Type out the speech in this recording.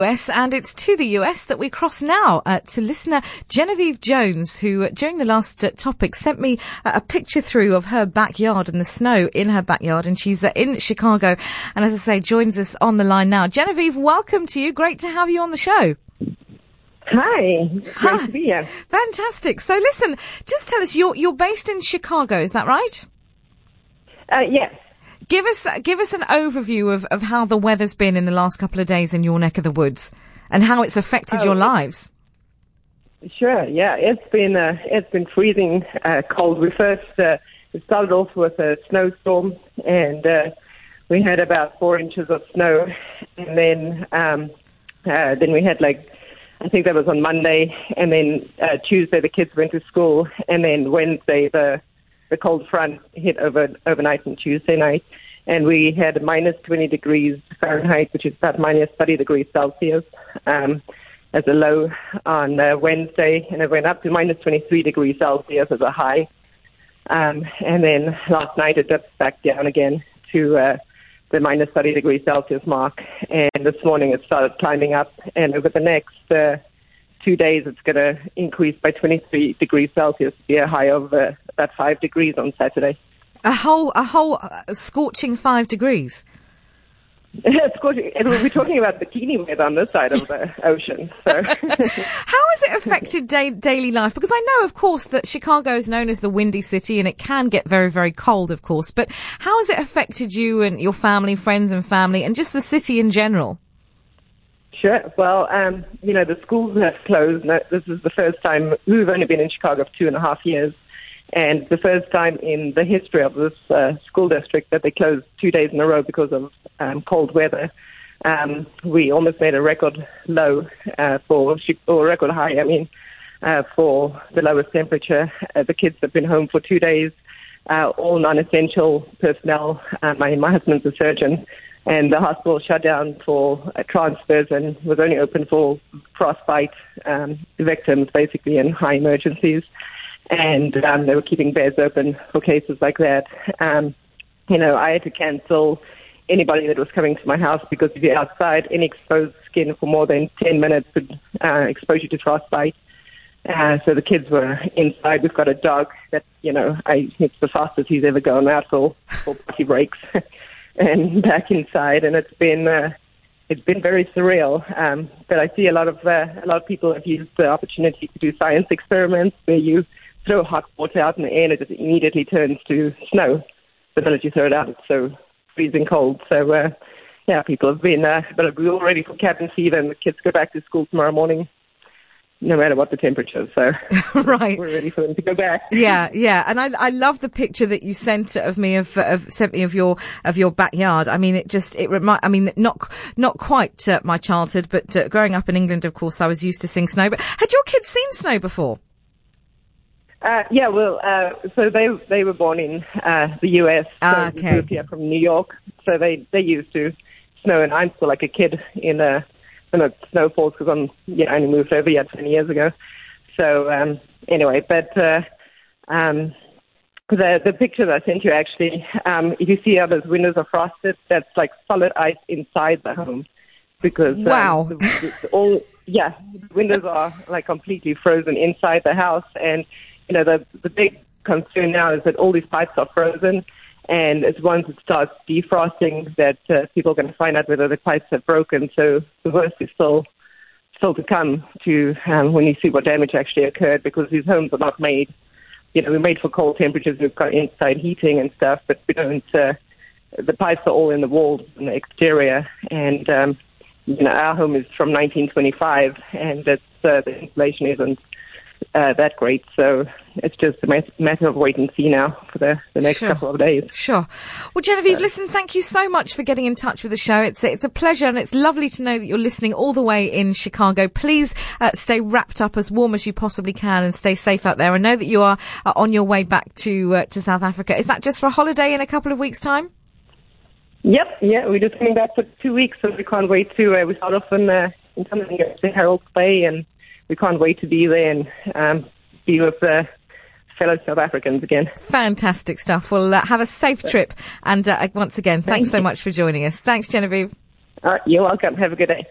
US, and it's to the US that we cross now uh, to listener Genevieve Jones, who uh, during the last uh, topic sent me uh, a picture through of her backyard and the snow in her backyard, and she's uh, in Chicago, and as I say, joins us on the line now. Genevieve, welcome to you. Great to have you on the show. Hi, great Hi. to be here. Fantastic. So, listen, just tell us you're you're based in Chicago, is that right? Uh, yes, Give us give us an overview of, of how the weather's been in the last couple of days in your neck of the woods, and how it's affected Oh, your lives. sure. Yeah, it's been uh, it's been freezing uh, cold. We first uh, it started off with a snowstorm, and uh, we had about four inches of snow, and then um, uh, then we had like I think that was on Monday, and then uh, Tuesday the kids went to school, and then Wednesday the the cold front hit over overnight on Tuesday night, and we had minus 20 degrees Fahrenheit, which is about minus 30 degrees Celsius, um, as a low on uh, Wednesday, and it went up to minus 23 degrees Celsius as a high. Um, and then last night it dipped back down again to uh, the minus 30 degrees Celsius mark, and this morning it started climbing up, and over the next uh, two days it's going to increase by 23 degrees Celsius, be a high of uh, about five degrees on Saturday. A whole a whole uh, scorching five degrees. It's good. And we'll be talking about bikini weather on this side of the ocean. So, How has it affected da- daily life? Because I know, of course, that Chicago is known as the windy city, and it can get very, very cold, of course. But how has it affected you and your family, friends, and family, and just the city in general? Sure. Well, um, you know, the schools have closed. This is the first time we've only been in Chicago for two and a half years, and the first time in the history of this uh, school district that they closed two days in a row because of um, cold weather. Um, we almost made a record low uh, for or record high. I mean, uh, for the lowest temperature. Uh, the kids have been home for two days. Uh, all non-essential personnel. Uh, my my husband's a surgeon, and the hospital shut down for uh, transfers and was only open for frostbite um, victims, basically in high emergencies. And um, they were keeping beds open for cases like that. Um, you know, I had to cancel anybody that was coming to my house because if you're outside, any exposed skin for more than 10 minutes could uh, expose you to frostbite. Uh, so the kids were inside. We've got a dog that, you know, I, it's the fastest he's ever gone out for, for potty breaks and back inside. And it's been, uh, it's been very surreal. Um, but I see a lot of, uh, a lot of people have used the opportunity to do science experiments where you throw hot water out in the air and it just immediately turns to snow. The minute you throw it out, so freezing cold. So, uh, yeah, people have been, uh, but we're all ready for cabin fever and the kids go back to school tomorrow morning, no matter what the temperature. So right. we're ready for them to go back. Yeah, yeah, and I I love the picture that you sent of me of, of sent me of your of your backyard. I mean, it just it remind. I mean, not not quite uh, my childhood, but uh, growing up in England, of course, I was used to seeing snow. But had your kids seen snow before? Uh, yeah, well, uh, so they they were born in uh, the U.S. Ah, so okay. grew up here from New York, so they they used to snow, and I'm still like a kid in uh, when it snow falls because I'm yeah I only moved over yet 20 years ago. So um, anyway, but uh, um, the the picture that I sent you actually, um, if you see how those windows are frosted, that's like solid ice inside the home because um, Wow. the, the, all yeah the windows are like completely frozen inside the house and you know the the big concern now is that all these pipes are frozen and it's once it starts defrosting that uh, people are going to find out whether the pipes have broken. So the worst is still still to come to um, when you see what damage actually occurred because these homes are not made you know we're made for cold temperatures. We've got inside heating and stuff but we don't uh, the pipes are all in the walls and the exterior. And um you know our home is from 1925 and it's uh, the insulation isn't uh, that great so it's just a matter of wait and see now for the, the next Sure. couple of days Sure. Well, Genevieve, listen, thank you so much for getting in touch with the show. It's it's a pleasure, and it's lovely to know that you're listening all the way in Chicago. Please uh, stay wrapped up as warm as you possibly can, and stay safe out there. I know that you are uh, on your way back to uh, to South Africa. Is that just for a holiday in a couple of weeks' time? Yep, yeah, we're just coming back for two weeks, so we can't wait to. Uh, we start off in, uh, in something to Herold's Bay, and we can't wait to be there and um, be with the fellow South Africans again. Fantastic stuff. Well, uh, have a safe trip, and uh, once again, thanks so you. much for joining us. Thanks, Genevieve. Uh, you're welcome. Have a good day.